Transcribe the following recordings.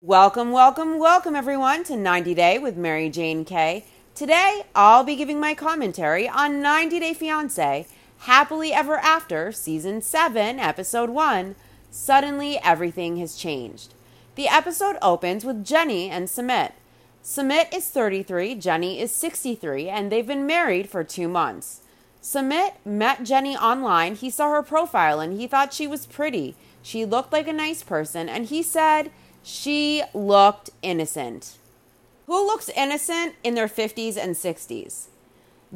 Welcome, welcome, welcome everyone to 90 Day with Mary Jane Kay. Today, I'll be giving my commentary on 90 Day Fiancé, Happily Ever After, Season 7, Episode 1. Suddenly, everything has changed. The episode opens with Jenny and Sumit. Sumit is 33, Jenny is 63, and they've been married for two months. Sumit met Jenny online. He saw her profile and he thought she was pretty. She looked like a nice person, and he said she looked innocent. Who looks innocent in their 50s and 60s?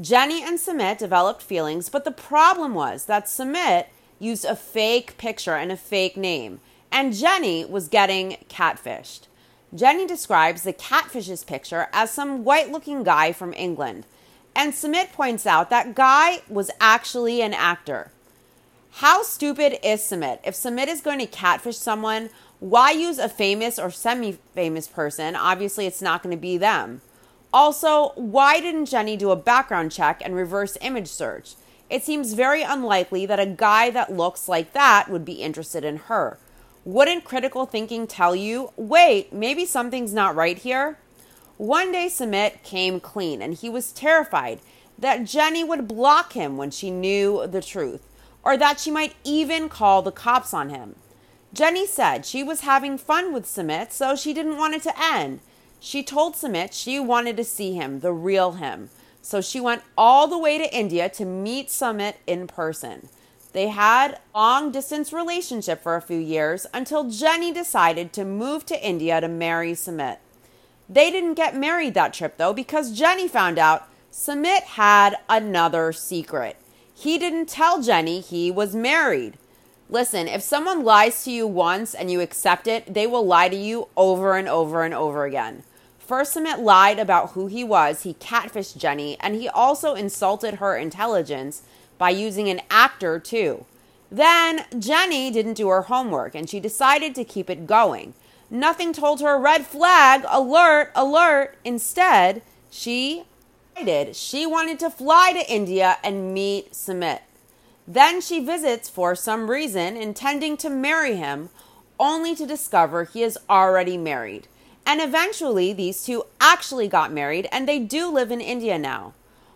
Jenny and Sumit developed feelings, but the problem was that Sumit used a fake picture and a fake name, and Jenny was getting catfished. Jenny describes the catfish's picture as some white looking guy from England, and Sumit points out that guy was actually an actor. How stupid is Sumit? If Sumit is going to catfish someone, why use a famous or semi famous person? Obviously, it's not going to be them. Also, why didn't Jenny do a background check and reverse image search? It seems very unlikely that a guy that looks like that would be interested in her. Wouldn't critical thinking tell you, wait, maybe something's not right here? One day, Sumit came clean and he was terrified that Jenny would block him when she knew the truth or that she might even call the cops on him. Jenny said she was having fun with Sumit, so she didn't want it to end. She told Sumit she wanted to see him, the real him. So she went all the way to India to meet Sumit in person. They had a long distance relationship for a few years until Jenny decided to move to India to marry Sumit. They didn't get married that trip though because Jenny found out Sumit had another secret. He didn't tell Jenny he was married. Listen, if someone lies to you once and you accept it, they will lie to you over and over and over again. First, Sumit lied about who he was. He catfished Jenny, and he also insulted her intelligence by using an actor, too. Then, Jenny didn't do her homework and she decided to keep it going. Nothing told her red flag, alert, alert. Instead, she she wanted to fly to India and meet Sumit. Then she visits for some reason, intending to marry him, only to discover he is already married. And eventually, these two actually got married and they do live in India now.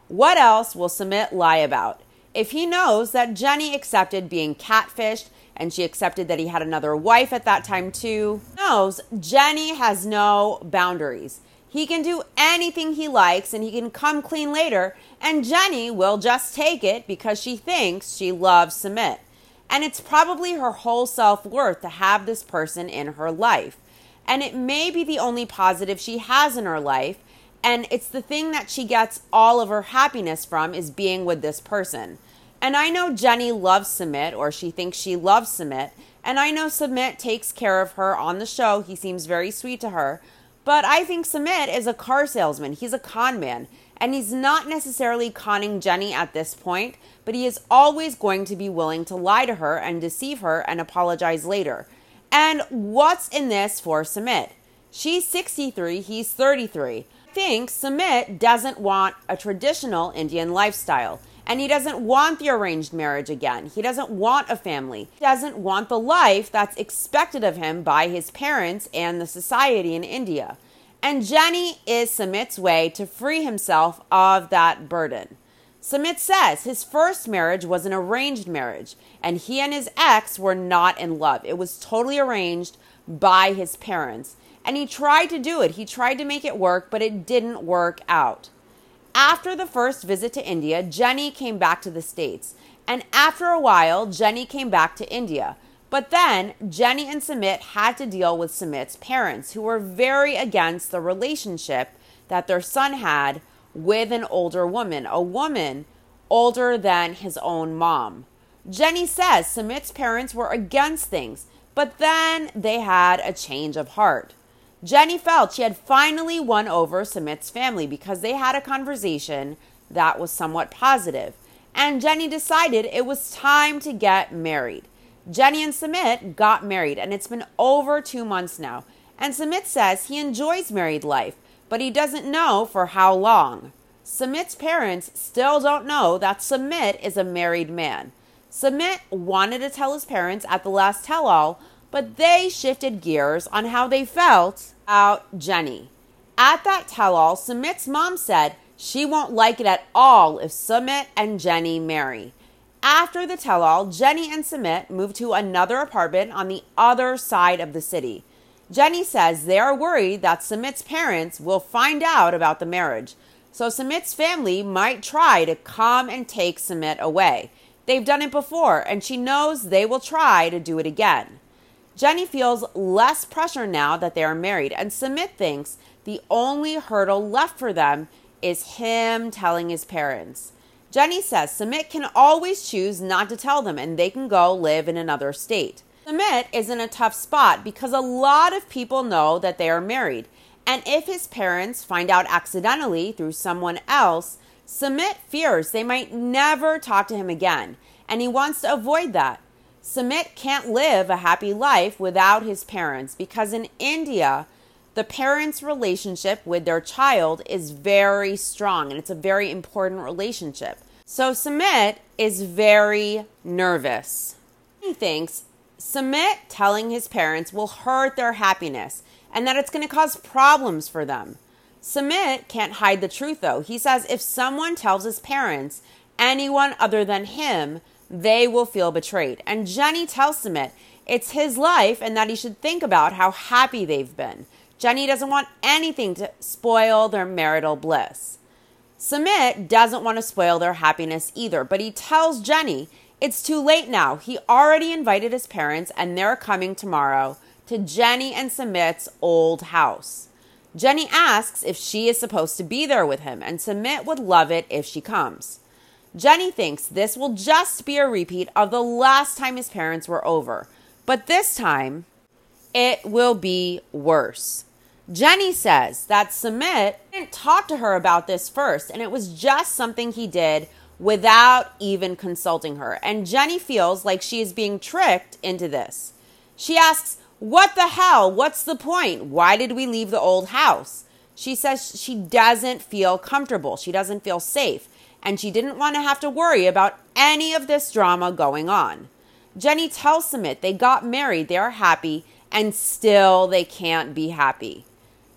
What else will Sumit lie about? If he knows that Jenny accepted being catfished and she accepted that he had another wife at that time too, knows Jenny has no boundaries. He can do anything he likes and he can come clean later, and Jenny will just take it because she thinks she loves Sumit. And it's probably her whole self worth to have this person in her life. And it may be the only positive she has in her life. And it's the thing that she gets all of her happiness from is being with this person. And I know Jenny loves Sumit, or she thinks she loves Sumit. And I know Sumit takes care of her on the show. He seems very sweet to her. But I think Sumit is a car salesman. He's a con man. And he's not necessarily conning Jenny at this point, but he is always going to be willing to lie to her and deceive her and apologize later. And what's in this for Sumit? She's 63, he's 33. I think Sumit doesn't want a traditional Indian lifestyle. And he doesn't want the arranged marriage again. He doesn't want a family. He doesn't want the life that's expected of him by his parents and the society in India. And Jenny is Sumit's way to free himself of that burden. Sumit says his first marriage was an arranged marriage, and he and his ex were not in love. It was totally arranged by his parents. And he tried to do it, he tried to make it work, but it didn't work out. After the first visit to India, Jenny came back to the States. And after a while, Jenny came back to India. But then Jenny and Sumit had to deal with Sumit's parents, who were very against the relationship that their son had with an older woman, a woman older than his own mom. Jenny says Sumit's parents were against things, but then they had a change of heart. Jenny felt she had finally won over Sumit's family because they had a conversation that was somewhat positive, and Jenny decided it was time to get married. Jenny and Sumit got married, and it's been over two months now. And Sumit says he enjoys married life, but he doesn't know for how long. Sumit's parents still don't know that Sumit is a married man. Sumit wanted to tell his parents at the last tell all, but they shifted gears on how they felt about Jenny. At that tell all, Sumit's mom said she won't like it at all if Sumit and Jenny marry. After the tell all, Jenny and Sumit move to another apartment on the other side of the city. Jenny says they are worried that Sumit's parents will find out about the marriage, so Sumit's family might try to come and take Sumit away. They've done it before, and she knows they will try to do it again. Jenny feels less pressure now that they are married, and Sumit thinks the only hurdle left for them is him telling his parents. Jenny says Sumit can always choose not to tell them and they can go live in another state. Sumit is in a tough spot because a lot of people know that they are married. And if his parents find out accidentally through someone else, Sumit fears they might never talk to him again. And he wants to avoid that. Sumit can't live a happy life without his parents because in India, the parents' relationship with their child is very strong and it's a very important relationship. So Sumit is very nervous. He thinks Sumit telling his parents will hurt their happiness and that it's going to cause problems for them. Sumit can't hide the truth though. He says if someone tells his parents anyone other than him, they will feel betrayed. And Jenny tells Sumit it's his life and that he should think about how happy they've been. Jenny doesn't want anything to spoil their marital bliss. Sumit doesn't want to spoil their happiness either, but he tells Jenny it's too late now. He already invited his parents and they're coming tomorrow to Jenny and Sumit's old house. Jenny asks if she is supposed to be there with him, and Sumit would love it if she comes. Jenny thinks this will just be a repeat of the last time his parents were over, but this time it will be worse. Jenny says that Sumit didn't talk to her about this first, and it was just something he did without even consulting her. And Jenny feels like she is being tricked into this. She asks, What the hell? What's the point? Why did we leave the old house? She says she doesn't feel comfortable. She doesn't feel safe. And she didn't want to have to worry about any of this drama going on. Jenny tells Sumit they got married, they are happy, and still they can't be happy.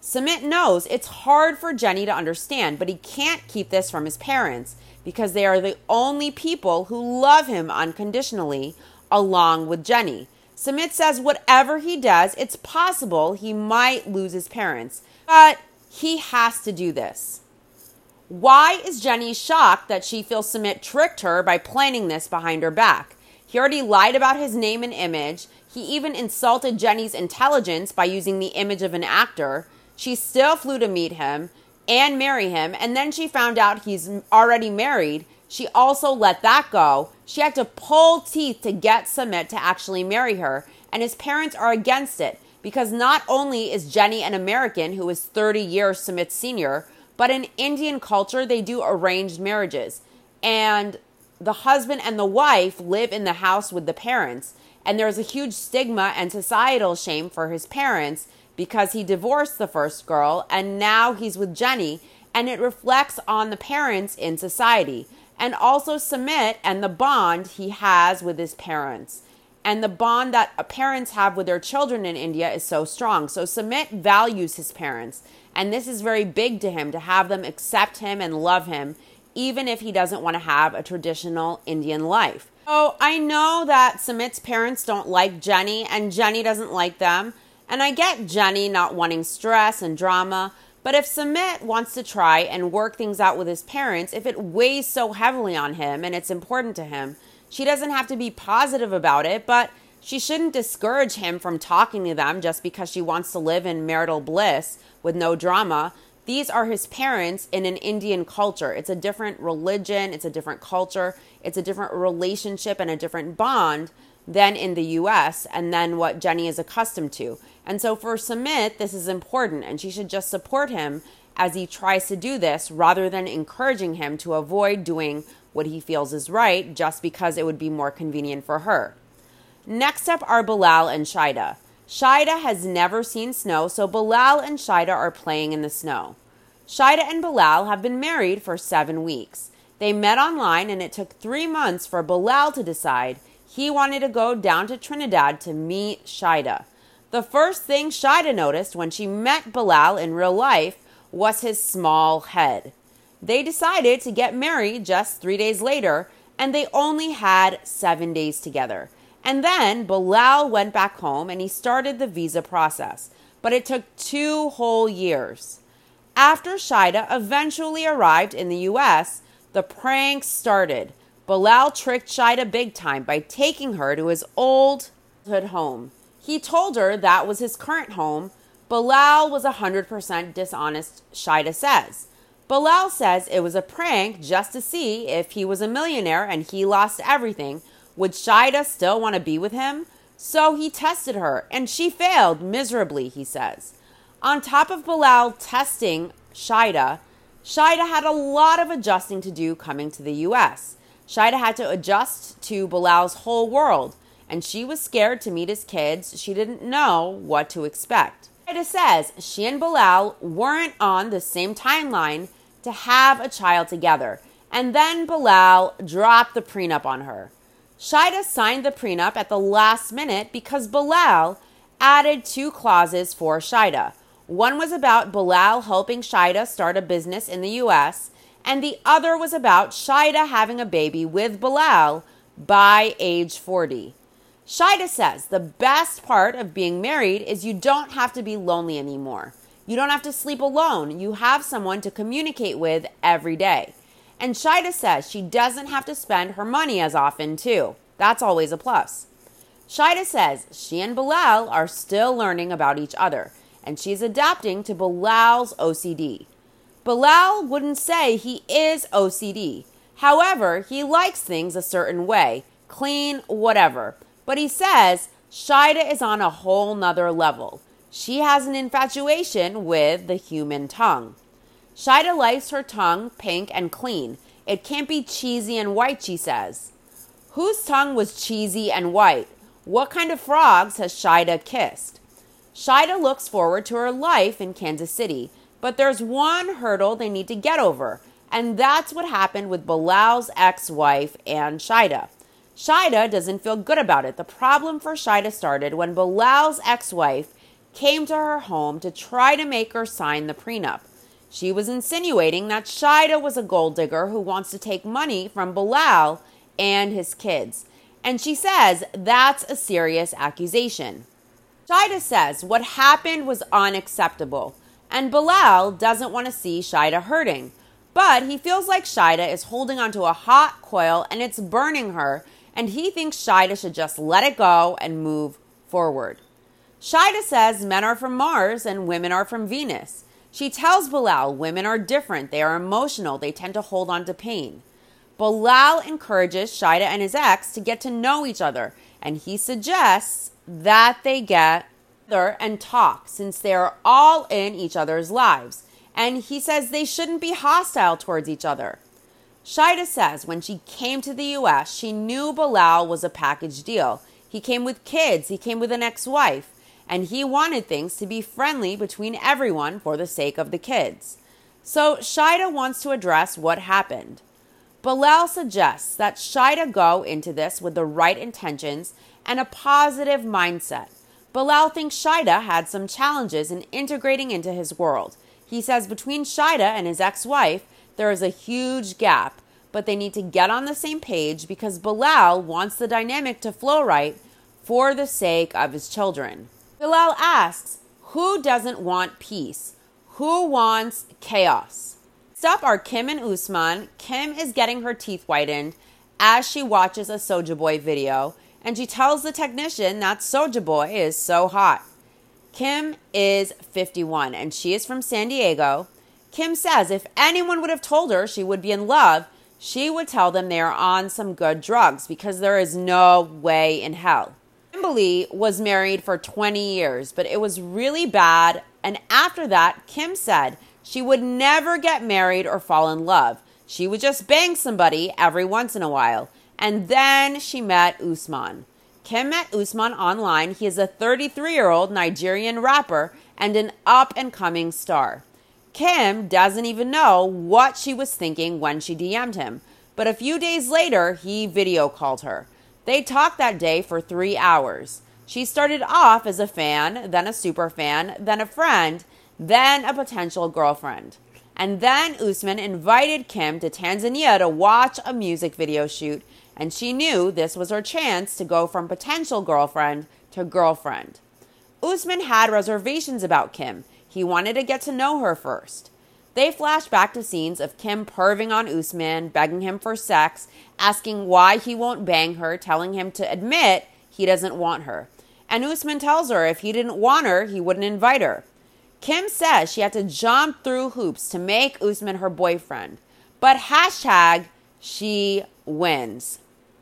Sumit knows it's hard for Jenny to understand, but he can't keep this from his parents because they are the only people who love him unconditionally, along with Jenny. Sumit says whatever he does, it's possible he might lose his parents, but he has to do this. Why is Jenny shocked that she feels Sumit tricked her by planning this behind her back? He already lied about his name and image. He even insulted Jenny's intelligence by using the image of an actor. She still flew to meet him and marry him, and then she found out he's already married. She also let that go. She had to pull teeth to get Sumit to actually marry her, and his parents are against it because not only is Jenny an American who is 30 years Sumit's senior, but in Indian culture, they do arranged marriages. And the husband and the wife live in the house with the parents. And there's a huge stigma and societal shame for his parents because he divorced the first girl and now he's with Jenny, and it reflects on the parents in society and also Sumit and the bond he has with his parents. And the bond that parents have with their children in India is so strong. So Sumit values his parents, and this is very big to him to have them accept him and love him, even if he doesn't want to have a traditional Indian life. So I know that Sumit's parents don't like Jenny, and Jenny doesn't like them. And I get Jenny not wanting stress and drama, but if Sumit wants to try and work things out with his parents, if it weighs so heavily on him and it's important to him, she doesn't have to be positive about it, but she shouldn't discourage him from talking to them just because she wants to live in marital bliss with no drama. These are his parents in an Indian culture. It's a different religion, it's a different culture, it's a different relationship and a different bond than in the US and than what Jenny is accustomed to. And so for Sumit, this is important, and she should just support him as he tries to do this rather than encouraging him to avoid doing what he feels is right just because it would be more convenient for her. Next up are Bilal and Shaeeda. Shaeeda has never seen snow, so Bilal and Shaeeda are playing in the snow. Shaeeda and Bilal have been married for seven weeks. They met online, and it took three months for Bilal to decide he wanted to go down to Trinidad to meet Shaeeda. The first thing Shaeeda noticed when she met Bilal in real life was his small head. They decided to get married just three days later, and they only had seven days together. And then Bilal went back home and he started the visa process, but it took two whole years. After Shaeeda eventually arrived in the US, the prank started. Bilal tricked Shaeeda big time by taking her to his old home. He told her that was his current home. Bilal was 100% dishonest, Shaeeda says. Bilal says it was a prank just to see if he was a millionaire and he lost everything. Would Shaeeda still want to be with him? So he tested her, and she failed miserably, he says. On top of Bilal testing Shaeeda, Shaeeda had a lot of adjusting to do coming to the US. Shaeeda had to adjust to Bilal's whole world, and she was scared to meet his kids. She didn't know what to expect. Shaeeda says she and Bilal weren't on the same timeline to have a child together. And then Bilal dropped the prenup on her. Shaeeda signed the prenup at the last minute because Bilal added two clauses for Shaeeda. One was about Bilal helping Shaeeda start a business in the US, and the other was about Shaeeda having a baby with Bilal by age 40. Shaeeda says the best part of being married is you don't have to be lonely anymore. You don't have to sleep alone. You have someone to communicate with every day. And Shaeeda says she doesn't have to spend her money as often, too. That's always a plus. Shaeeda says she and Bilal are still learning about each other, and she's adapting to Bilal's OCD. Bilal wouldn't say he is OCD. However, he likes things a certain way, clean, whatever. But he says Shaeeda is on a whole nother level. She has an infatuation with the human tongue. Shaeeda likes her tongue pink and clean. It can't be cheesy and white, she says. Whose tongue was cheesy and white? What kind of frogs has Shaeeda kissed? Shaeeda looks forward to her life in Kansas City, but there's one hurdle they need to get over, and that's what happened with Bilal's ex wife and Shaeeda. Shaeeda doesn't feel good about it. The problem for Shaeeda started when Bilal's ex wife came to her home to try to make her sign the prenup. She was insinuating that Shaeeda was a gold digger who wants to take money from Bilal and his kids. And she says that's a serious accusation. Shaeeda says what happened was unacceptable, and Bilal doesn't want to see Shaeeda hurting. But he feels like Shaeeda is holding onto a hot coil and it's burning her, and he thinks Shaeeda should just let it go and move forward. Shaeeda says men are from Mars and women are from Venus. She tells Bilal women are different, they are emotional, they tend to hold on to pain. Bilal encourages Shaeeda and his ex to get to know each other, and he suggests that they get together and talk since they are all in each other's lives. And he says they shouldn't be hostile towards each other. Shaeeda says when she came to the US, she knew Bilal was a package deal. He came with kids, he came with an ex wife and he wanted things to be friendly between everyone for the sake of the kids. So Shaeeda wants to address what happened. Bilal suggests that Shaeeda go into this with the right intentions and a positive mindset. Bilal thinks Shaeeda had some challenges in integrating into his world. He says between Shaeeda and his ex wife, there is a huge gap, but they need to get on the same page because Bilal wants the dynamic to flow right for the sake of his children. Bilal asks, Who doesn't want peace? Who wants chaos? Stop are Kim and Usman. Kim is getting her teeth whitened as she watches a Sojaboy video, and she tells the technician that Sojaboy is so hot. Kim is 51 and she is from San Diego. Kim says if anyone would have told her she would be in love, she would tell them they are on some good drugs because there is no way in hell. Kimberly was married for 20 years, but it was really bad. And after that, Kim said she would never get married or fall in love. She would just bang somebody every once in a while. And then she met Usman. Kim met Usman online. He is a 33 year old Nigerian rapper and an up and coming star. Kim doesn't even know what she was thinking when she DM'd him, but a few days later, he video called her. They talked that day for three hours. She started off as a fan, then a super fan, then a friend, then a potential girlfriend. And then Usman invited Kim to Tanzania to watch a music video shoot, and she knew this was her chance to go from potential girlfriend to girlfriend. Usman had reservations about Kim. He wanted to get to know her first. They flash back to scenes of Kim perving on Usman, begging him for sex, asking why he won't bang her, telling him to admit he doesn't want her. And Usman tells her if he didn't want her, he wouldn't invite her. Kim says she had to jump through hoops to make Usman her boyfriend. But hashtag she wins.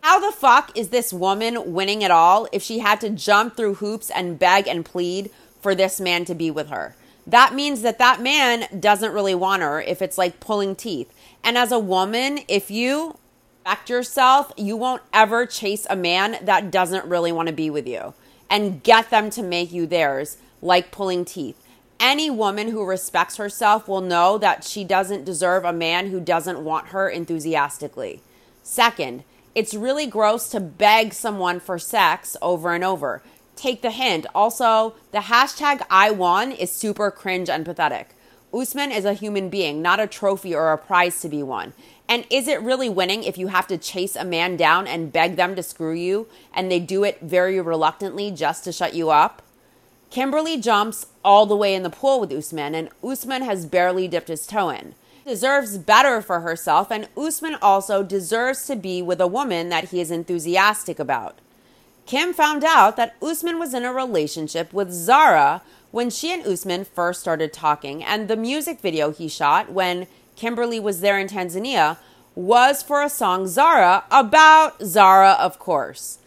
How the fuck is this woman winning it all if she had to jump through hoops and beg and plead for this man to be with her? That means that that man doesn't really want her if it's like pulling teeth. And as a woman, if you back yourself, you won't ever chase a man that doesn't really want to be with you and get them to make you theirs like pulling teeth. Any woman who respects herself will know that she doesn't deserve a man who doesn't want her enthusiastically. Second, it's really gross to beg someone for sex over and over. Take the hint. Also, the hashtag I won is super cringe and pathetic. Usman is a human being, not a trophy or a prize to be won. And is it really winning if you have to chase a man down and beg them to screw you and they do it very reluctantly just to shut you up? Kimberly jumps all the way in the pool with Usman, and Usman has barely dipped his toe in deserves better for herself, and Usman also deserves to be with a woman that he is enthusiastic about. Kim found out that Usman was in a relationship with Zara when she and Usman first started talking, and the music video he shot when Kimberly was there in Tanzania was for a song Zara about Zara, of course.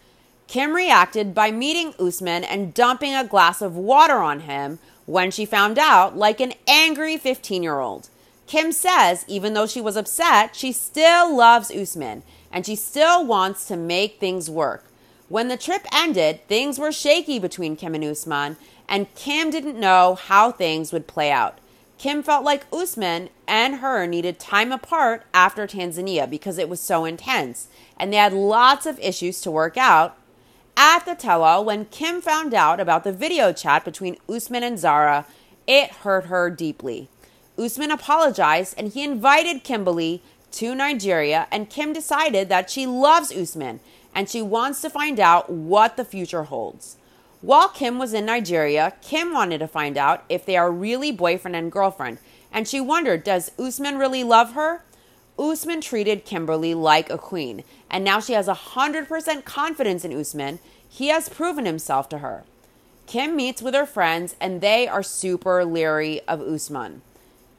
Kim reacted by meeting Usman and dumping a glass of water on him when she found out, like an angry 15 year old. Kim says even though she was upset, she still loves Usman and she still wants to make things work. When the trip ended, things were shaky between Kim and Usman, and Kim didn't know how things would play out. Kim felt like Usman and her needed time apart after Tanzania because it was so intense, and they had lots of issues to work out. At the tell when Kim found out about the video chat between Usman and Zara, it hurt her deeply. Usman apologized and he invited Kimberly to Nigeria, and Kim decided that she loves Usman and she wants to find out what the future holds. While Kim was in Nigeria, Kim wanted to find out if they are really boyfriend and girlfriend, and she wondered, does Usman really love her? Usman treated Kimberly like a queen, and now she has 100% confidence in Usman. He has proven himself to her. Kim meets with her friends, and they are super leery of Usman.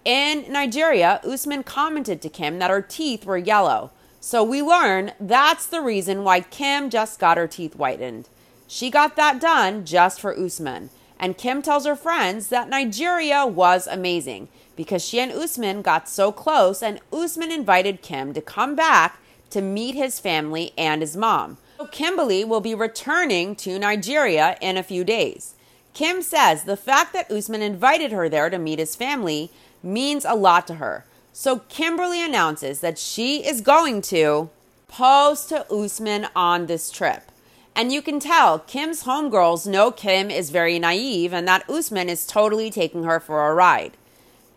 In Nigeria, Usman commented to Kim that her teeth were yellow. So we learn that's the reason why Kim just got her teeth whitened. She got that done just for Usman. And Kim tells her friends that Nigeria was amazing because she and Usman got so close, and Usman invited Kim to come back to meet his family and his mom. So Kimberly will be returning to Nigeria in a few days. Kim says the fact that Usman invited her there to meet his family means a lot to her. So Kimberly announces that she is going to pose to Usman on this trip. And you can tell Kim's homegirls know Kim is very naive and that Usman is totally taking her for a ride.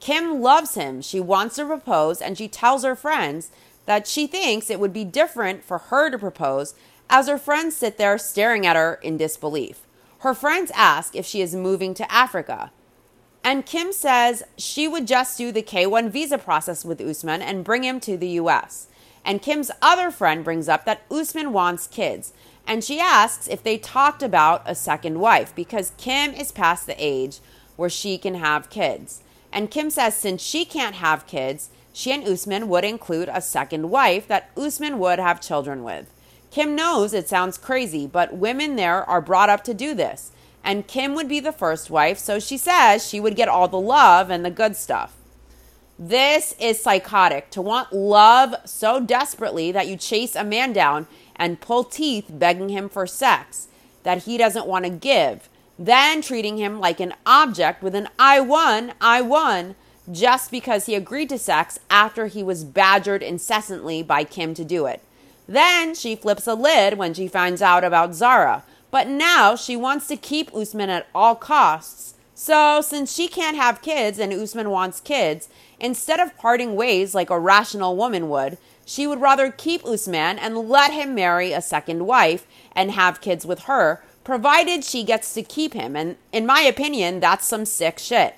Kim loves him. She wants to propose and she tells her friends that she thinks it would be different for her to propose as her friends sit there staring at her in disbelief. Her friends ask if she is moving to Africa. And Kim says she would just do the K1 visa process with Usman and bring him to the US. And Kim's other friend brings up that Usman wants kids. And she asks if they talked about a second wife because Kim is past the age where she can have kids. And Kim says since she can't have kids, she and Usman would include a second wife that Usman would have children with. Kim knows it sounds crazy, but women there are brought up to do this and Kim would be the first wife, so she says she would get all the love and the good stuff. This is psychotic to want love so desperately that you chase a man down and pull teeth begging him for sex that he doesn't want to give, then treating him like an object with an I won, I won, just because he agreed to sex after he was badgered incessantly by Kim to do it. Then she flips a lid when she finds out about Zara. But now she wants to keep Usman at all costs. So, since she can't have kids and Usman wants kids, instead of parting ways like a rational woman would, she would rather keep Usman and let him marry a second wife and have kids with her, provided she gets to keep him. And in my opinion, that's some sick shit.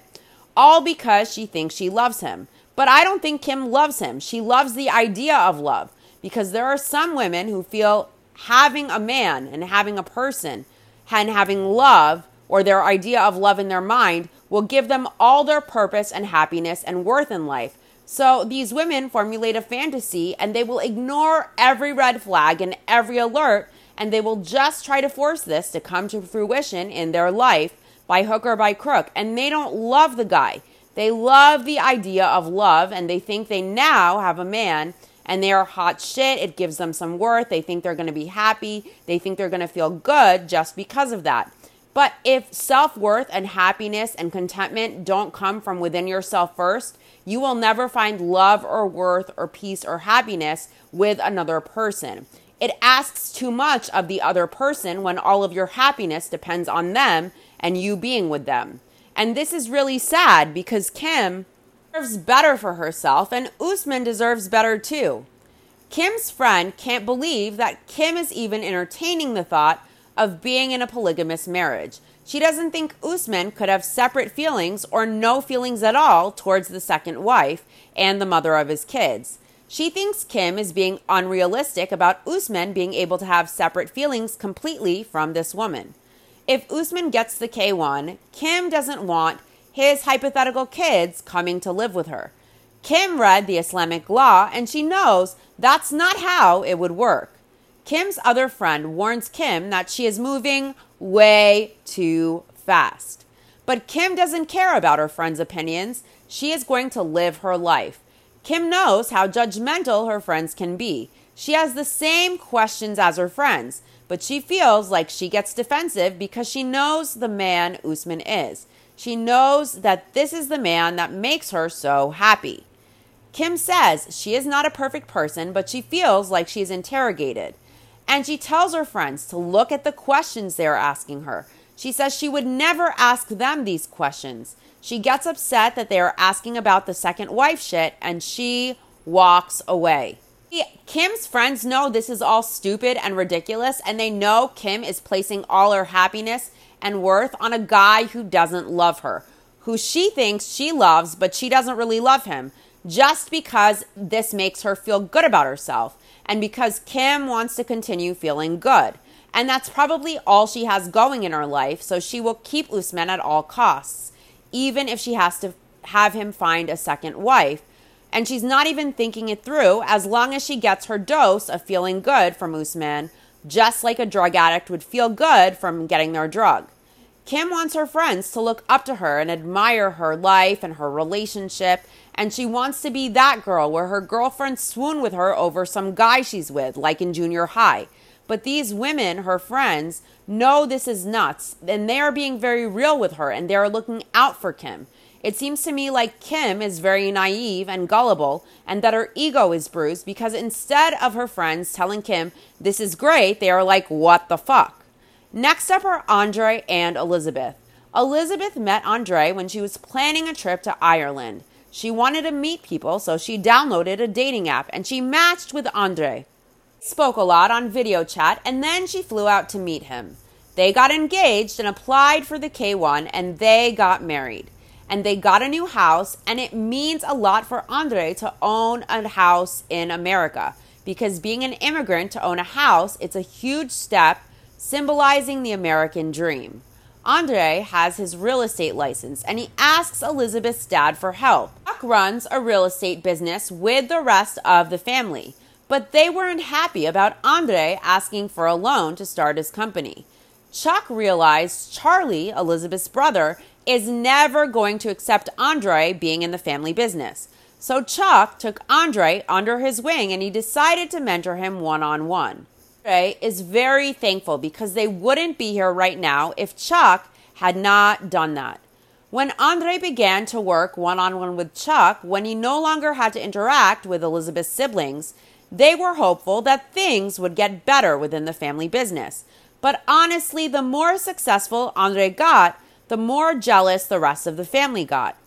All because she thinks she loves him. But I don't think Kim loves him. She loves the idea of love because there are some women who feel having a man and having a person and having love or their idea of love in their mind will give them all their purpose and happiness and worth in life. So these women formulate a fantasy and they will ignore every red flag and every alert and they will just try to force this to come to fruition in their life by hook or by crook. And they don't love the guy. They love the idea of love and they think they now have a man and they are hot shit. It gives them some worth. They think they're going to be happy. They think they're going to feel good just because of that. But if self worth and happiness and contentment don't come from within yourself first, you will never find love or worth or peace or happiness with another person. It asks too much of the other person when all of your happiness depends on them and you being with them. And this is really sad because Kim deserves better for herself and Usman deserves better too. Kim's friend can't believe that Kim is even entertaining the thought of being in a polygamous marriage. She doesn't think Usman could have separate feelings or no feelings at all towards the second wife and the mother of his kids. She thinks Kim is being unrealistic about Usman being able to have separate feelings completely from this woman. If Usman gets the K1, Kim doesn't want his hypothetical kids coming to live with her. Kim read the Islamic law and she knows that's not how it would work. Kim's other friend warns Kim that she is moving way too fast. But Kim doesn't care about her friend's opinions. She is going to live her life. Kim knows how judgmental her friends can be. She has the same questions as her friends, but she feels like she gets defensive because she knows the man Usman is. She knows that this is the man that makes her so happy. Kim says she is not a perfect person, but she feels like she is interrogated. And she tells her friends to look at the questions they are asking her. She says she would never ask them these questions. She gets upset that they are asking about the second wife shit and she walks away. Kim's friends know this is all stupid and ridiculous, and they know Kim is placing all her happiness and worth on a guy who doesn't love her, who she thinks she loves, but she doesn't really love him, just because this makes her feel good about herself, and because Kim wants to continue feeling good. And that's probably all she has going in her life, so she will keep Usman at all costs even if she has to have him find a second wife. And she's not even thinking it through as long as she gets her dose of feeling good from Usman, just like a drug addict would feel good from getting their drug. Kim wants her friends to look up to her and admire her life and her relationship, and she wants to be that girl where her girlfriends swoon with her over some guy she's with, like in junior high. But these women, her friends, know this is nuts and they are being very real with her and they are looking out for Kim. It seems to me like Kim is very naive and gullible and that her ego is bruised because instead of her friends telling Kim, this is great, they are like, what the fuck? Next up are Andrei and Elizabeth. Elizabeth met Andrei when she was planning a trip to Ireland. She wanted to meet people, so she downloaded a dating app and she matched with Andrei spoke a lot on video chat, and then she flew out to meet him. They got engaged and applied for the K1, and they got married. And they got a new house, and it means a lot for Andrei to own a house in America because being an immigrant to own a house, it's a huge step symbolizing the American dream. Andrei has his real estate license and he asks Elizabeth's dad for help. Chuck runs a real estate business with the rest of the family. But they weren't happy about Andrei asking for a loan to start his company. Chuck realized Charlie, Elizabeth's brother, is never going to accept Andrei being in the family business. So Chuck took Andrei under his wing and he decided to mentor him one on one. Andrei is very thankful because they wouldn't be here right now if Chuck had not done that. When Andrei began to work one on one with Chuck, when he no longer had to interact with Elizabeth's siblings, They were hopeful that things would get better within the family business. But honestly, the more successful Andrei got, the more jealous the rest of the family got.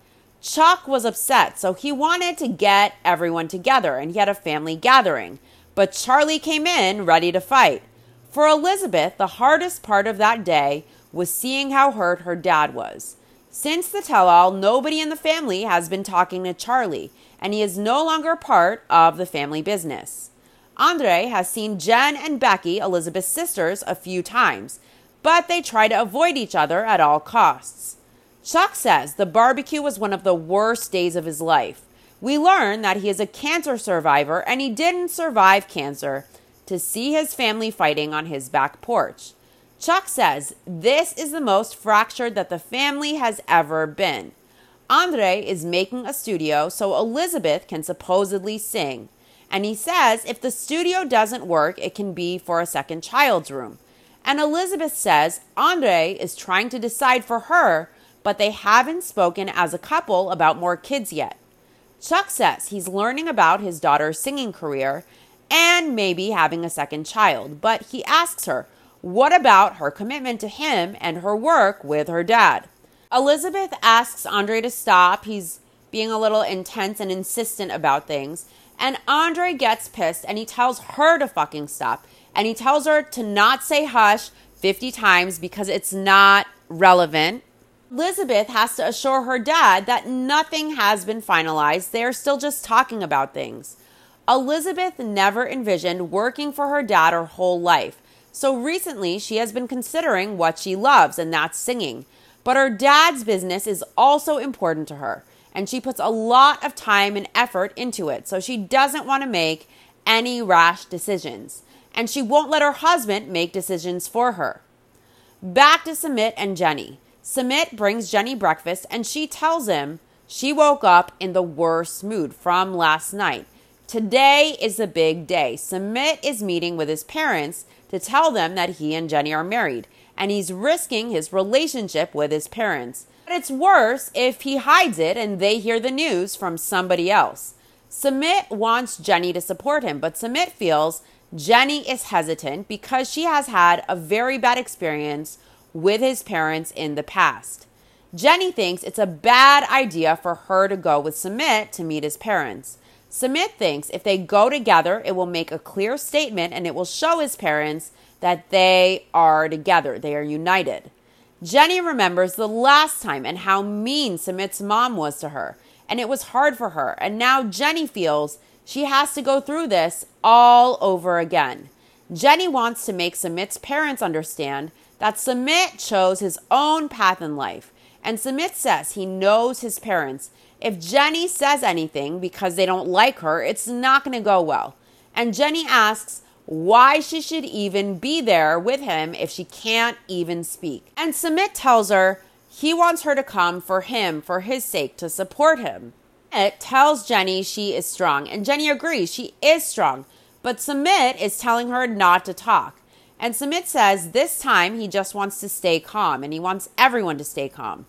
Chuck was upset, so he wanted to get everyone together and he had a family gathering. But Charlie came in ready to fight. For Elizabeth, the hardest part of that day was seeing how hurt her dad was. Since the tell all, nobody in the family has been talking to Charlie, and he is no longer part of the family business. Andrei has seen Jen and Becky, Elizabeth's sisters, a few times, but they try to avoid each other at all costs. Chuck says the barbecue was one of the worst days of his life. We learn that he is a cancer survivor and he didn't survive cancer to see his family fighting on his back porch. Chuck says this is the most fractured that the family has ever been. Andrei is making a studio so Elizabeth can supposedly sing. And he says if the studio doesn't work, it can be for a second child's room. And Elizabeth says Andrei is trying to decide for her, but they haven't spoken as a couple about more kids yet. Chuck says he's learning about his daughter's singing career and maybe having a second child, but he asks her, what about her commitment to him and her work with her dad? Elizabeth asks Andrei to stop. He's being a little intense and insistent about things. And Andrei gets pissed and he tells her to fucking stop. And he tells her to not say hush 50 times because it's not relevant. Elizabeth has to assure her dad that nothing has been finalized. They are still just talking about things. Elizabeth never envisioned working for her dad her whole life. So recently, she has been considering what she loves, and that's singing. But her dad's business is also important to her, and she puts a lot of time and effort into it. So she doesn't want to make any rash decisions, and she won't let her husband make decisions for her. Back to Sumit and Jenny. Sumit brings Jenny breakfast, and she tells him she woke up in the worst mood from last night. Today is a big day. Sumit is meeting with his parents to tell them that he and Jenny are married, and he's risking his relationship with his parents. But it's worse if he hides it and they hear the news from somebody else. Sumit wants Jenny to support him, but Sumit feels Jenny is hesitant because she has had a very bad experience with his parents in the past. Jenny thinks it's a bad idea for her to go with Sumit to meet his parents. Sumit thinks if they go together, it will make a clear statement and it will show his parents that they are together, they are united. Jenny remembers the last time and how mean Sumit's mom was to her, and it was hard for her. And now Jenny feels she has to go through this all over again. Jenny wants to make Sumit's parents understand that Sumit chose his own path in life. And Sumit says he knows his parents if Jenny says anything because they don't like her, it's not going to go well. And Jenny asks why she should even be there with him if she can't even speak. And Sumit tells her he wants her to come for him, for his sake, to support him. It tells Jenny she is strong, and Jenny agrees she is strong, but Sumit is telling her not to talk. And Sumit says this time he just wants to stay calm and he wants everyone to stay calm.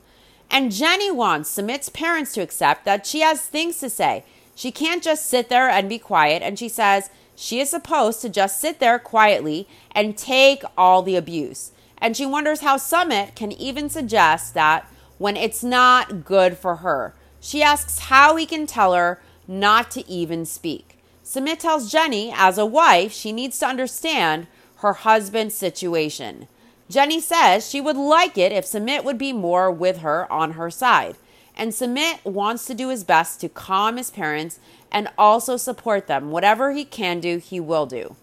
And Jenny wants Sumit's parents to accept that she has things to say. She can't just sit there and be quiet. And she says she is supposed to just sit there quietly and take all the abuse. And she wonders how Sumit can even suggest that when it's not good for her. She asks how he can tell her not to even speak. Sumit tells Jenny, as a wife, she needs to understand her husband's situation. Jenny says she would like it if Sumit would be more with her on her side. And Sumit wants to do his best to calm his parents and also support them. Whatever he can do, he will do.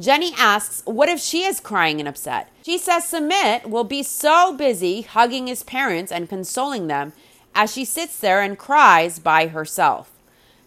Jenny asks, What if she is crying and upset? She says Sumit will be so busy hugging his parents and consoling them as she sits there and cries by herself.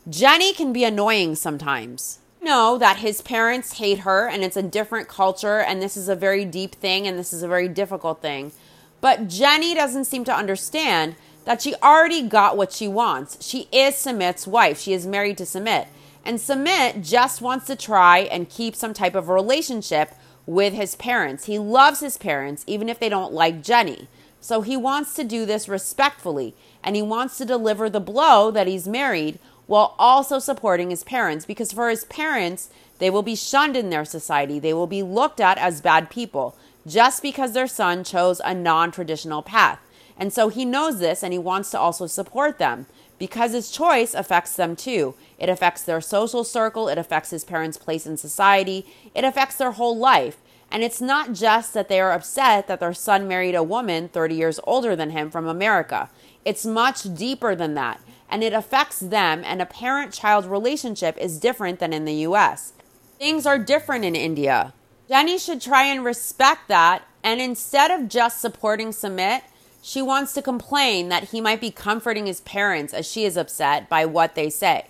Jenny can be annoying sometimes know that his parents hate her and it's a different culture and this is a very deep thing and this is a very difficult thing. But Jenny doesn't seem to understand that she already got what she wants. She is Sumit's wife. She is married to Sumit. And Sumit just wants to try and keep some type of relationship with his parents. He loves his parents, even if they don't like Jenny. So he wants to do this respectfully and he wants to deliver the blow that he's married while also supporting his parents because for his parents, they will be shunned in their society. They will be looked at as bad people just because their son chose a non traditional path. And so he knows this and he wants to also support them because his choice affects them too. It affects their social circle, it affects his parents' place in society, it affects their whole life. And it's not just that they are upset that their son married a woman 30 years older than him from America. It's much deeper than that. And it affects them, and a parent child relationship is different than in the US. Things are different in India. Jenny should try and respect that. And instead of just supporting Sumit, she wants to complain that he might be comforting his parents as she is upset by what they say.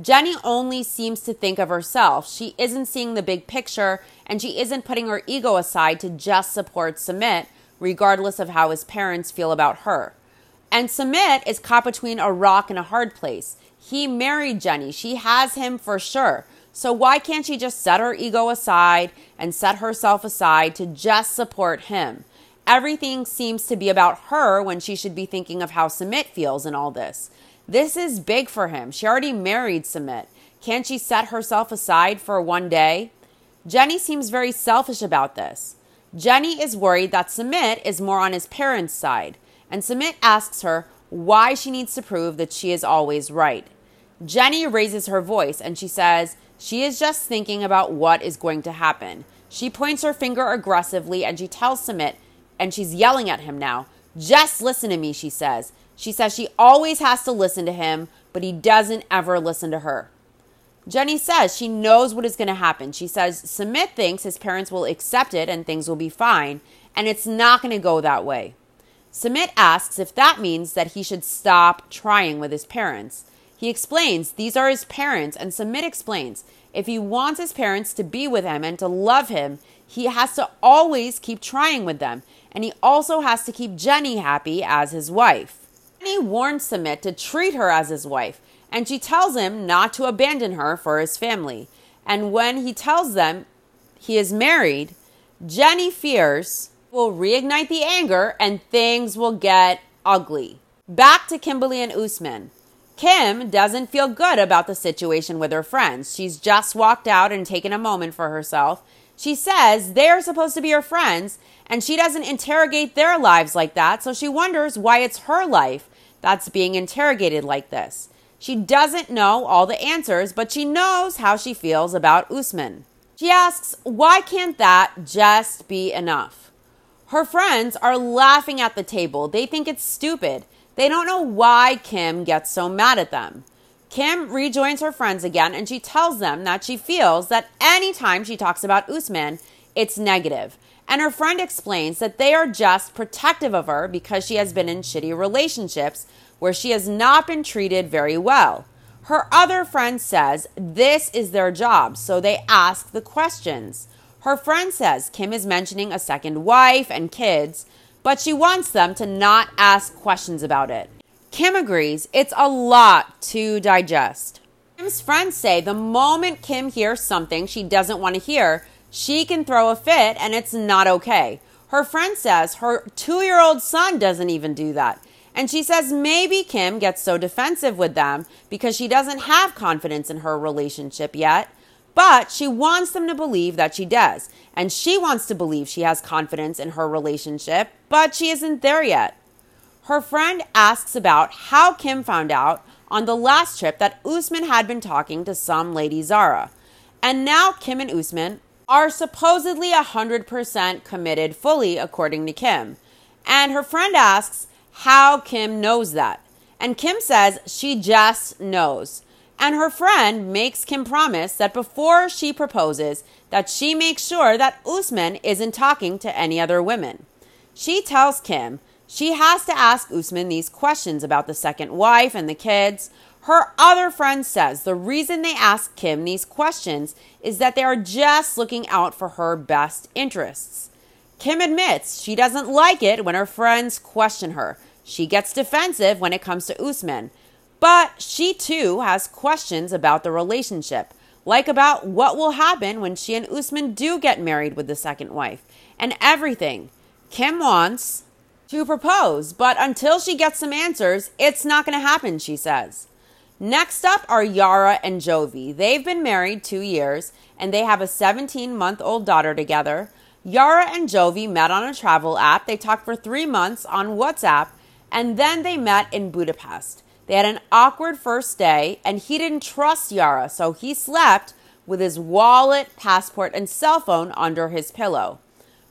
Jenny only seems to think of herself. She isn't seeing the big picture and she isn't putting her ego aside to just support Sumit, regardless of how his parents feel about her. And Sumit is caught between a rock and a hard place. He married Jenny, she has him for sure. So why can't she just set her ego aside and set herself aside to just support him? Everything seems to be about her when she should be thinking of how Sumit feels in all this. This is big for him. She already married Sumit. Can't she set herself aside for one day? Jenny seems very selfish about this. Jenny is worried that Sumit is more on his parents' side, and Sumit asks her why she needs to prove that she is always right. Jenny raises her voice and she says she is just thinking about what is going to happen. She points her finger aggressively and she tells Sumit and she's yelling at him now. Just listen to me, she says. She says she always has to listen to him, but he doesn't ever listen to her. Jenny says she knows what is going to happen. She says Sumit thinks his parents will accept it and things will be fine, and it's not going to go that way. Sumit asks if that means that he should stop trying with his parents. He explains these are his parents, and Sumit explains if he wants his parents to be with him and to love him, he has to always keep trying with them and he also has to keep Jenny happy as his wife. Jenny warns Sumit to treat her as his wife, and she tells him not to abandon her for his family. And when he tells them he is married, Jenny fears will reignite the anger and things will get ugly. Back to Kimberly and Usman. Kim doesn't feel good about the situation with her friends. She's just walked out and taken a moment for herself. She says they're supposed to be her friends and she doesn't interrogate their lives like that, so she wonders why it's her life that's being interrogated like this. She doesn't know all the answers, but she knows how she feels about Usman. She asks, why can't that just be enough? Her friends are laughing at the table. They think it's stupid. They don't know why Kim gets so mad at them. Kim rejoins her friends again and she tells them that she feels that anytime she talks about Usman, it's negative. And her friend explains that they are just protective of her because she has been in shitty relationships where she has not been treated very well. Her other friend says this is their job, so they ask the questions. Her friend says Kim is mentioning a second wife and kids, but she wants them to not ask questions about it. Kim agrees it's a lot to digest. Kim's friends say the moment Kim hears something she doesn't want to hear, she can throw a fit and it's not okay. Her friend says her two year old son doesn't even do that. And she says maybe Kim gets so defensive with them because she doesn't have confidence in her relationship yet. But she wants them to believe that she does. And she wants to believe she has confidence in her relationship, but she isn't there yet. Her friend asks about how Kim found out on the last trip that Usman had been talking to some lady Zara. And now Kim and Usman are supposedly 100% committed fully, according to Kim. And her friend asks how Kim knows that. And Kim says she just knows. And her friend makes Kim promise that before she proposes, that she makes sure that Usman isn't talking to any other women. She tells Kim she has to ask Usman these questions about the second wife and the kids, her other friend says the reason they ask Kim these questions is that they are just looking out for her best interests. Kim admits she doesn't like it when her friends question her. She gets defensive when it comes to Usman. But she too has questions about the relationship, like about what will happen when she and Usman do get married with the second wife, and everything. Kim wants to propose, but until she gets some answers, it's not going to happen, she says. Next up are Yara and Jovi. They've been married two years and they have a 17 month old daughter together. Yara and Jovi met on a travel app. They talked for three months on WhatsApp and then they met in Budapest. They had an awkward first day and he didn't trust Yara, so he slept with his wallet, passport, and cell phone under his pillow.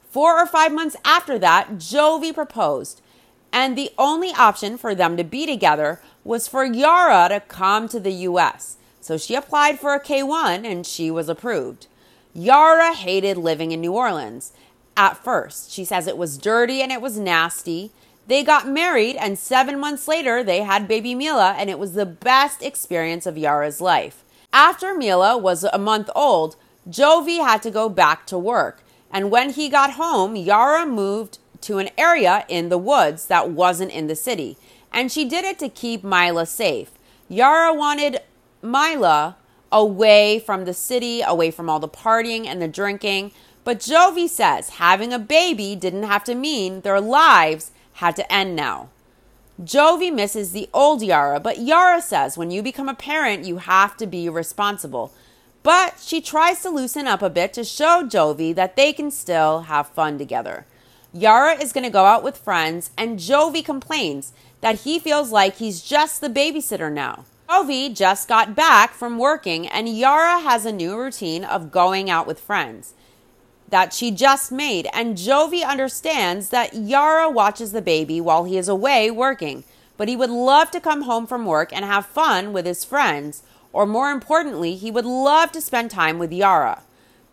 Four or five months after that, Jovi proposed, and the only option for them to be together was for Yara to come to the US. So she applied for a K 1 and she was approved. Yara hated living in New Orleans. At first, she says it was dirty and it was nasty. They got married, and seven months later, they had baby Mila, and it was the best experience of Yara's life. After Mila was a month old, Jovi had to go back to work. And when he got home, Yara moved to an area in the woods that wasn't in the city. And she did it to keep Mila safe. Yara wanted Mila away from the city, away from all the partying and the drinking. But Jovi says having a baby didn't have to mean their lives had to end now. Jovi misses the old Yara, but Yara says when you become a parent, you have to be responsible. But she tries to loosen up a bit to show Jovi that they can still have fun together. Yara is going to go out with friends, and Jovi complains that he feels like he's just the babysitter now. Jovi just got back from working, and Yara has a new routine of going out with friends that she just made, and Jovi understands that Yara watches the baby while he is away working, but he would love to come home from work and have fun with his friends, or more importantly, he would love to spend time with Yara.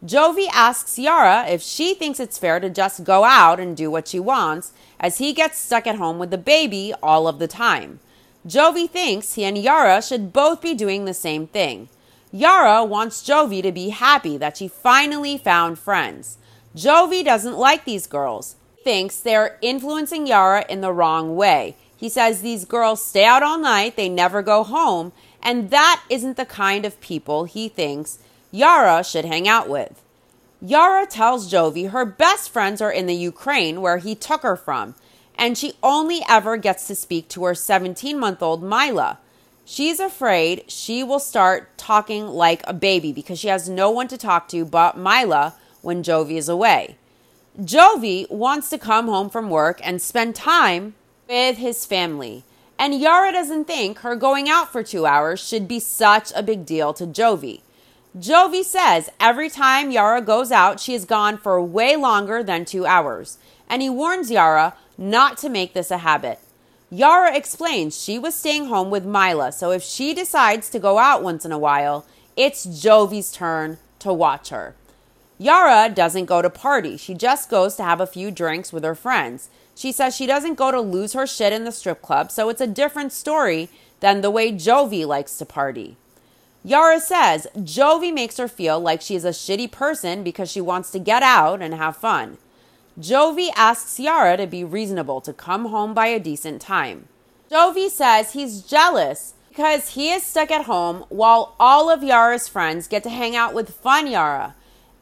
Jovi asks Yara if she thinks it's fair to just go out and do what she wants, as he gets stuck at home with the baby all of the time. Jovi thinks he and Yara should both be doing the same thing. Yara wants Jovi to be happy that she finally found friends. Jovi doesn't like these girls. He thinks they're influencing Yara in the wrong way. He says these girls stay out all night, they never go home, and that isn't the kind of people he thinks Yara should hang out with. Yara tells Jovi her best friends are in the Ukraine, where he took her from, and she only ever gets to speak to her 17 month old Mila. She's afraid she will start talking like a baby because she has no one to talk to but Mila when Jovi is away. Jovi wants to come home from work and spend time with his family. And Yara doesn't think her going out for two hours should be such a big deal to Jovi. Jovi says every time Yara goes out, she is gone for way longer than two hours. And he warns Yara not to make this a habit. Yara explains she was staying home with Mila, so if she decides to go out once in a while, it's Jovi's turn to watch her. Yara doesn't go to party. She just goes to have a few drinks with her friends. She says she doesn't go to lose her shit in the strip club, so it's a different story than the way Jovi likes to party. Yara says Jovi makes her feel like she is a shitty person because she wants to get out and have fun. Jovi asks Yara to be reasonable to come home by a decent time. Jovi says he's jealous because he is stuck at home while all of Yara's friends get to hang out with fun Yara.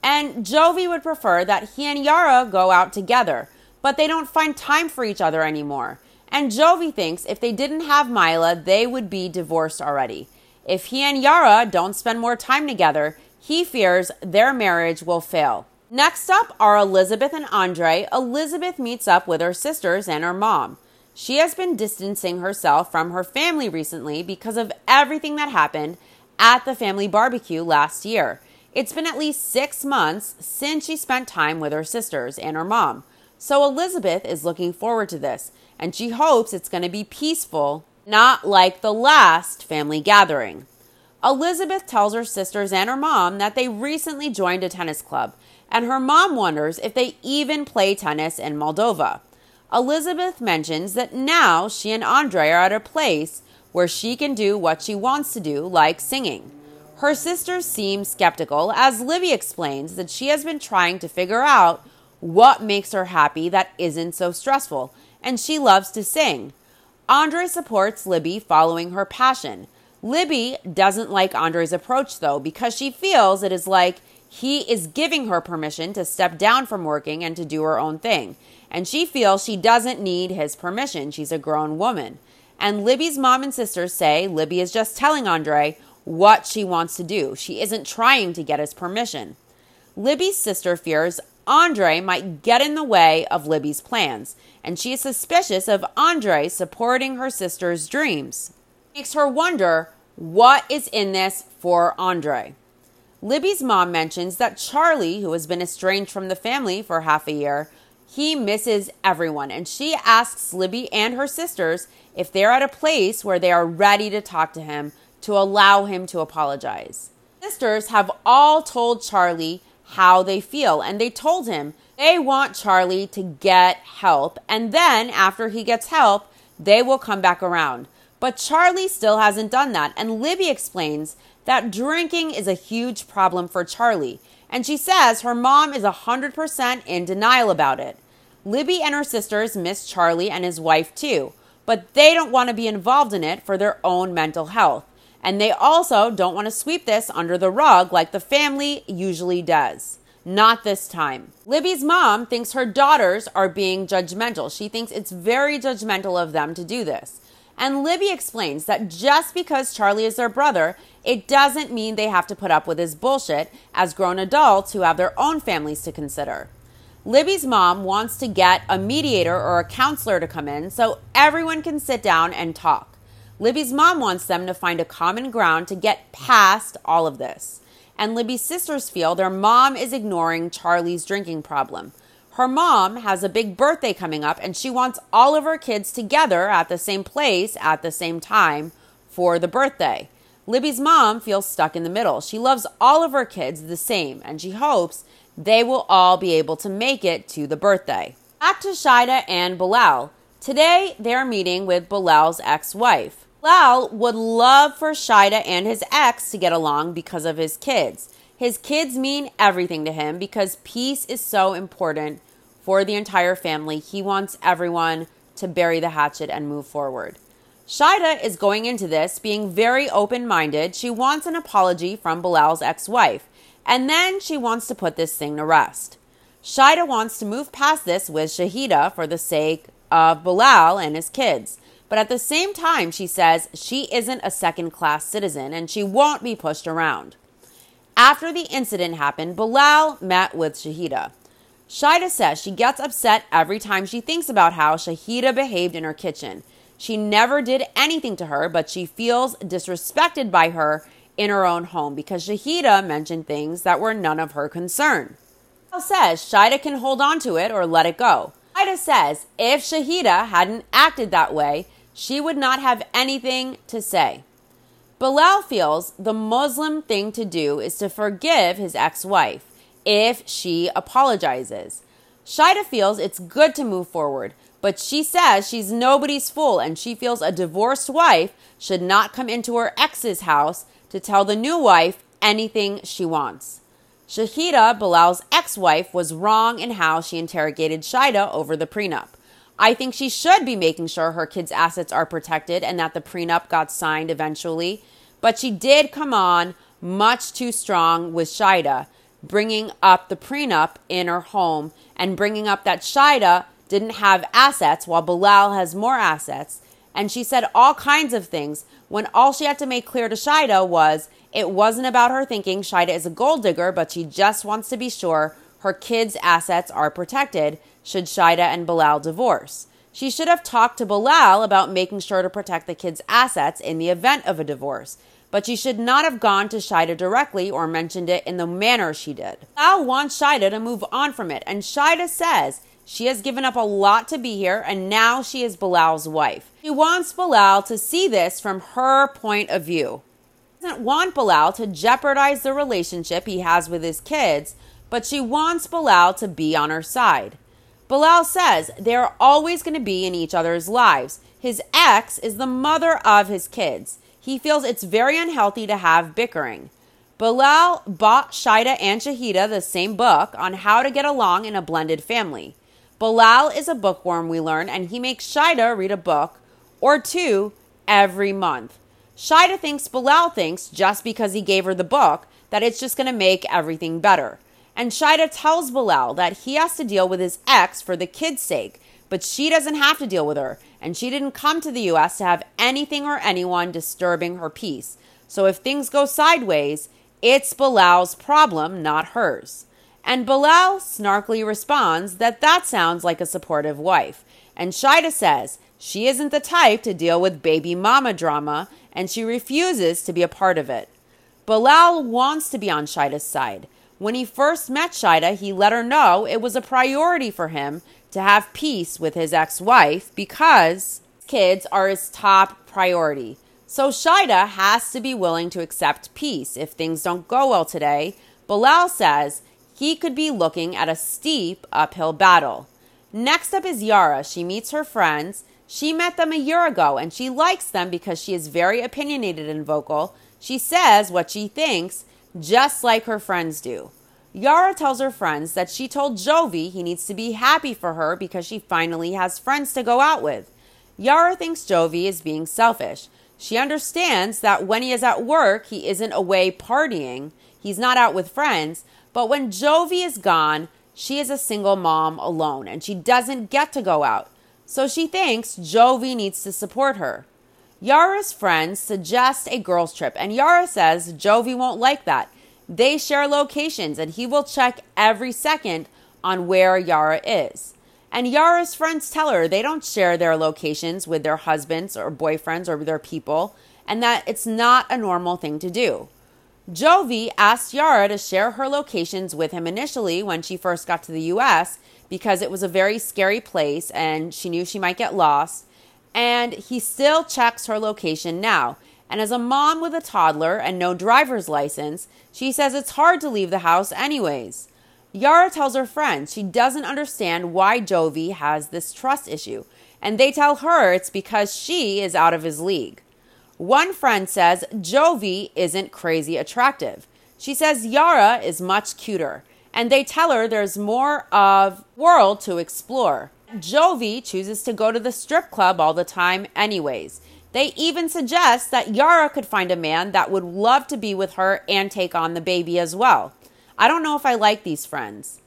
And Jovi would prefer that he and Yara go out together, but they don't find time for each other anymore. And Jovi thinks if they didn't have Mila, they would be divorced already. If he and Yara don't spend more time together, he fears their marriage will fail. Next up are Elizabeth and Andrei. Elizabeth meets up with her sisters and her mom. She has been distancing herself from her family recently because of everything that happened at the family barbecue last year. It's been at least six months since she spent time with her sisters and her mom. So Elizabeth is looking forward to this, and she hopes it's going to be peaceful, not like the last family gathering. Elizabeth tells her sisters and her mom that they recently joined a tennis club and her mom wonders if they even play tennis in Moldova. Elizabeth mentions that now she and Andrei are at a place where she can do what she wants to do, like singing. Her sisters seem skeptical as Libby explains that she has been trying to figure out what makes her happy that isn't so stressful, and she loves to sing. Andrei supports Libby following her passion. Libby doesn't like Andrei's approach though because she feels it is like he is giving her permission to step down from working and to do her own thing. And she feels she doesn't need his permission. She's a grown woman. And Libby's mom and sisters say Libby is just telling Andrei what she wants to do. She isn't trying to get his permission. Libby's sister fears Andrei might get in the way of Libby's plans, and she is suspicious of Andrei supporting her sister's dreams. It makes her wonder what is in this for Andrei. Libby's mom mentions that Charlie, who has been estranged from the family for half a year, he misses everyone, and she asks Libby and her sisters if they're at a place where they are ready to talk to him to allow him to apologize. Sisters have all told Charlie how they feel, and they told him they want Charlie to get help, and then after he gets help, they will come back around. But Charlie still hasn't done that, and Libby explains that drinking is a huge problem for Charlie, and she says her mom is 100% in denial about it. Libby and her sisters miss Charlie and his wife too, but they don't want to be involved in it for their own mental health. And they also don't want to sweep this under the rug like the family usually does. Not this time. Libby's mom thinks her daughters are being judgmental. She thinks it's very judgmental of them to do this. And Libby explains that just because Charlie is their brother, it doesn't mean they have to put up with his bullshit as grown adults who have their own families to consider. Libby's mom wants to get a mediator or a counselor to come in so everyone can sit down and talk. Libby's mom wants them to find a common ground to get past all of this. And Libby's sisters feel their mom is ignoring Charlie's drinking problem. Her mom has a big birthday coming up and she wants all of her kids together at the same place at the same time for the birthday. Libby's mom feels stuck in the middle. She loves all of her kids the same and she hopes they will all be able to make it to the birthday. Back to Shaeeda and Bilal. Today, they're meeting with Bilal's ex wife. Bilal would love for Shaeeda and his ex to get along because of his kids. His kids mean everything to him because peace is so important for the entire family. He wants everyone to bury the hatchet and move forward. Shaeeda is going into this being very open minded. She wants an apology from Bilal's ex wife, and then she wants to put this thing to rest. Shaeeda wants to move past this with Shaeeda for the sake of Bilal and his kids. But at the same time, she says she isn't a second class citizen and she won't be pushed around. After the incident happened, Bilal met with Shahida. Shaeeda says she gets upset every time she thinks about how Shahida behaved in her kitchen. She never did anything to her, but she feels disrespected by her in her own home because Shahida mentioned things that were none of her concern. Bilal says Shaeeda can hold on to it or let it go. Shaeeda says if Shahida hadn't acted that way, she would not have anything to say. Bilal feels the Muslim thing to do is to forgive his ex wife if she apologizes. Shaeeda feels it's good to move forward, but she says she's nobody's fool and she feels a divorced wife should not come into her ex's house to tell the new wife anything she wants. Shaeeda, Bilal's ex wife, was wrong in how she interrogated Shaeeda over the prenup. I think she should be making sure her kids' assets are protected and that the prenup got signed eventually. But she did come on much too strong with Shaeeda, bringing up the prenup in her home and bringing up that Shaeeda didn't have assets while Bilal has more assets. And she said all kinds of things when all she had to make clear to Shaeeda was it wasn't about her thinking Shaeeda is a gold digger, but she just wants to be sure her kids' assets are protected should Shaeeda and Bilal divorce. She should have talked to Bilal about making sure to protect the kids' assets in the event of a divorce, but she should not have gone to Shaeeda directly or mentioned it in the manner she did. Bilal wants Shaeeda to move on from it, and Shaeeda says she has given up a lot to be here, and now she is Bilal's wife. She wants Bilal to see this from her point of view. She doesn't want Bilal to jeopardize the relationship he has with his kids, but she wants Bilal to be on her side. Bilal says they're always going to be in each other's lives. His ex is the mother of his kids. He feels it's very unhealthy to have bickering. Bilal bought Shaeeda and Shahida the same book on how to get along in a blended family. Bilal is a bookworm, we learn, and he makes Shaeeda read a book or two every month. Shaeeda thinks Bilal thinks just because he gave her the book that it's just going to make everything better. And Shaeeda tells Bilal that he has to deal with his ex for the kid's sake, but she doesn't have to deal with her. and she didn't come to the US to have anything or anyone disturbing her peace. So if things go sideways, it's Bilal's problem, not hers. And Bilal snarkily responds that that sounds like a supportive wife. And Shaeeda says she isn't the type to deal with baby mama drama and she refuses to be a part of it. Bilal wants to be on Shaeeda's side. When he first met Shaeeda, he let her know it was a priority for him to have peace with his ex wife because kids are his top priority. So Shaeeda has to be willing to accept peace if things don't go well today. Bilal says he could be looking at a steep uphill battle. Next up is Yara. She meets her friends. She met them a year ago and she likes them because she is very opinionated and vocal. She says what she thinks just like her friends do. Yara tells her friends that she told Jovi he needs to be happy for her because she finally has friends to go out with. Yara thinks Jovi is being selfish. She understands that when he is at work, he isn't away partying, he's not out with friends, but when Jovi is gone, she is a single mom alone and she doesn't get to go out. So she thinks Jovi needs to support her. Yara's friends suggest a girls' trip, and Yara says Jovi won't like that. They share locations, and he will check every second on where Yara is. And Yara's friends tell her they don't share their locations with their husbands or boyfriends or their people, and that it's not a normal thing to do. Jovi asked Yara to share her locations with him initially when she first got to the US because it was a very scary place and she knew she might get lost and he still checks her location now. And as a mom with a toddler and no driver's license, she says it's hard to leave the house anyways. Yara tells her friends she doesn't understand why Jovi has this trust issue, and they tell her it's because she is out of his league. One friend says Jovi isn't crazy attractive. She says Yara is much cuter, and they tell her there's more of world to explore. Jovi chooses to go to the strip club all the time, anyways. They even suggest that Yara could find a man that would love to be with her and take on the baby as well. I don't know if I like these friends.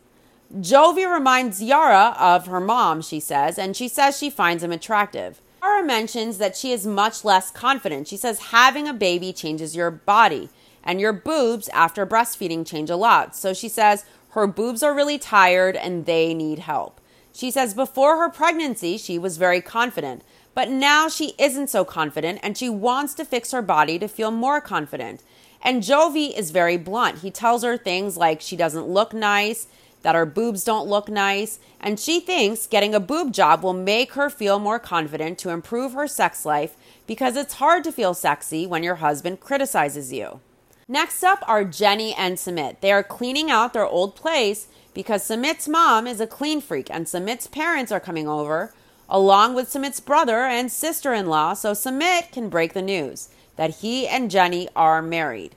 Jovi reminds Yara of her mom, she says, and she says she finds him attractive. Yara mentions that she is much less confident. She says having a baby changes your body, and your boobs after breastfeeding change a lot. So she says her boobs are really tired and they need help. She says before her pregnancy, she was very confident, but now she isn't so confident and she wants to fix her body to feel more confident. And Jovi is very blunt. He tells her things like she doesn't look nice, that her boobs don't look nice, and she thinks getting a boob job will make her feel more confident to improve her sex life because it's hard to feel sexy when your husband criticizes you. Next up are Jenny and Sumit. They are cleaning out their old place because Sumit's mom is a clean freak and Sumit's parents are coming over, along with Sumit's brother and sister in law, so Sumit can break the news that he and Jenny are married.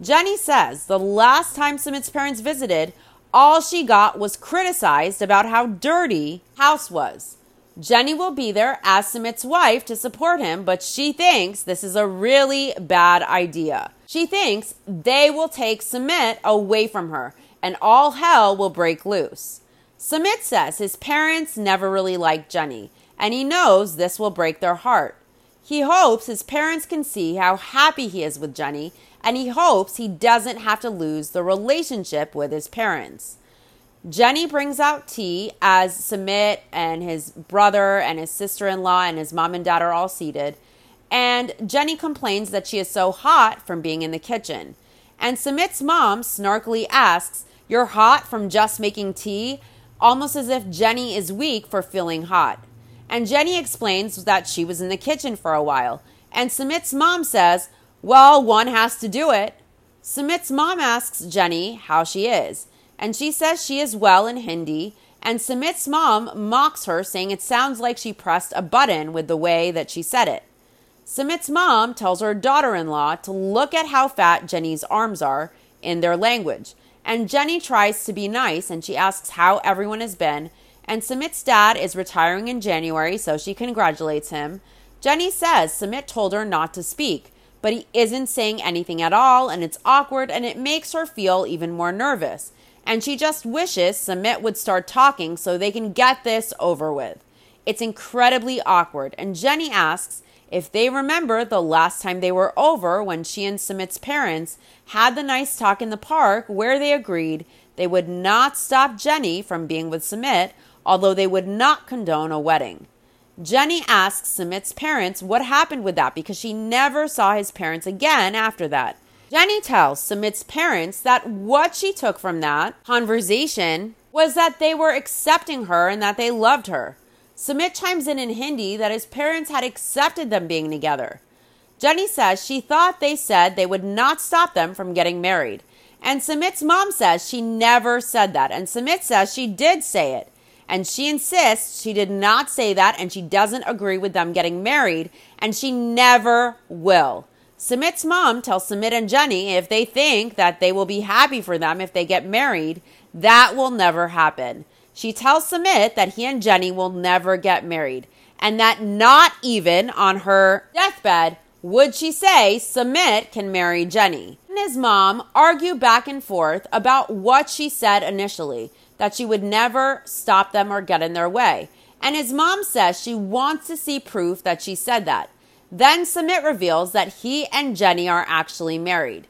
Jenny says the last time Sumit's parents visited, all she got was criticized about how dirty house was. Jenny will be there as Sumit's wife to support him, but she thinks this is a really bad idea. She thinks they will take Sumit away from her and all hell will break loose. Sumit says his parents never really liked Jenny, and he knows this will break their heart. He hopes his parents can see how happy he is with Jenny, and he hopes he doesn't have to lose the relationship with his parents. Jenny brings out tea as Sumit and his brother and his sister in law and his mom and dad are all seated. And Jenny complains that she is so hot from being in the kitchen. And Sumit's mom snarkily asks you're hot from just making tea, almost as if Jenny is weak for feeling hot. And Jenny explains that she was in the kitchen for a while. And Sumit's mom says, Well, one has to do it. Sumit's mom asks Jenny how she is. And she says she is well in Hindi. And Sumit's mom mocks her, saying it sounds like she pressed a button with the way that she said it. Sumit's mom tells her daughter in law to look at how fat Jenny's arms are in their language. And Jenny tries to be nice and she asks how everyone has been. And Sumit's dad is retiring in January, so she congratulates him. Jenny says Sumit told her not to speak, but he isn't saying anything at all, and it's awkward and it makes her feel even more nervous. And she just wishes Sumit would start talking so they can get this over with. It's incredibly awkward, and Jenny asks if they remember the last time they were over when she and Sumit's parents had the nice talk in the park where they agreed they would not stop Jenny from being with Sumit, although they would not condone a wedding. Jenny asks Sumit's parents what happened with that because she never saw his parents again after that. Jenny tells Sumit's parents that what she took from that conversation was that they were accepting her and that they loved her. Sumit chimes in in Hindi that his parents had accepted them being together. Jenny says she thought they said they would not stop them from getting married. And Sumit's mom says she never said that. And Sumit says she did say it. And she insists she did not say that and she doesn't agree with them getting married and she never will. Sumit's mom tells Sumit and Jenny if they think that they will be happy for them if they get married, that will never happen. She tells Sumit that he and Jenny will never get married and that not even on her deathbed would she say Sumit can marry Jenny. And his mom argue back and forth about what she said initially that she would never stop them or get in their way. And his mom says she wants to see proof that she said that. Then Sumit reveals that he and Jenny are actually married.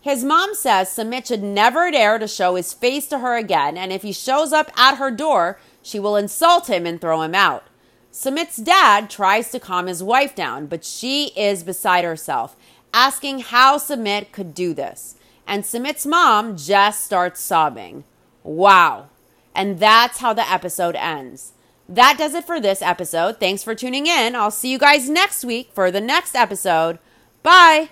His mom says Sumit should never dare to show his face to her again, and if he shows up at her door, she will insult him and throw him out. Sumit's dad tries to calm his wife down, but she is beside herself, asking how Sumit could do this. And Sumit's mom just starts sobbing. Wow. And that's how the episode ends. That does it for this episode. Thanks for tuning in. I'll see you guys next week for the next episode. Bye.